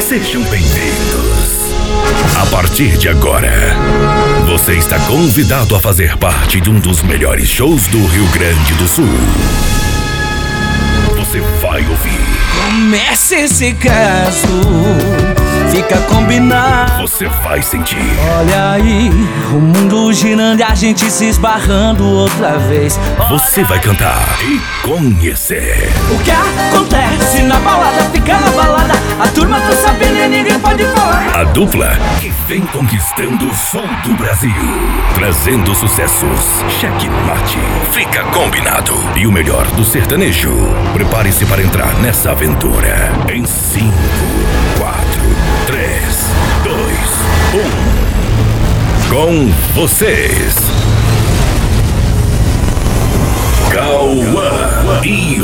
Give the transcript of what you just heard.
Sejam bem-vindos. A partir de agora, você está convidado a fazer parte de um dos melhores shows do Rio Grande do Sul. Você vai ouvir. Começa esse caso, fica combinado. Você vai sentir. Olha aí, o mundo girando e a gente se esbarrando outra vez. Você vai cantar e conhecer. O que acontece na balada fica na e pode falar. A dupla que vem conquistando o sul do Brasil. Trazendo sucessos. Cheque mate. Fica combinado. E o melhor do sertanejo. Prepare-se para entrar nessa aventura. Em 5, 4, 3, 2, 1. Com vocês. Cauã e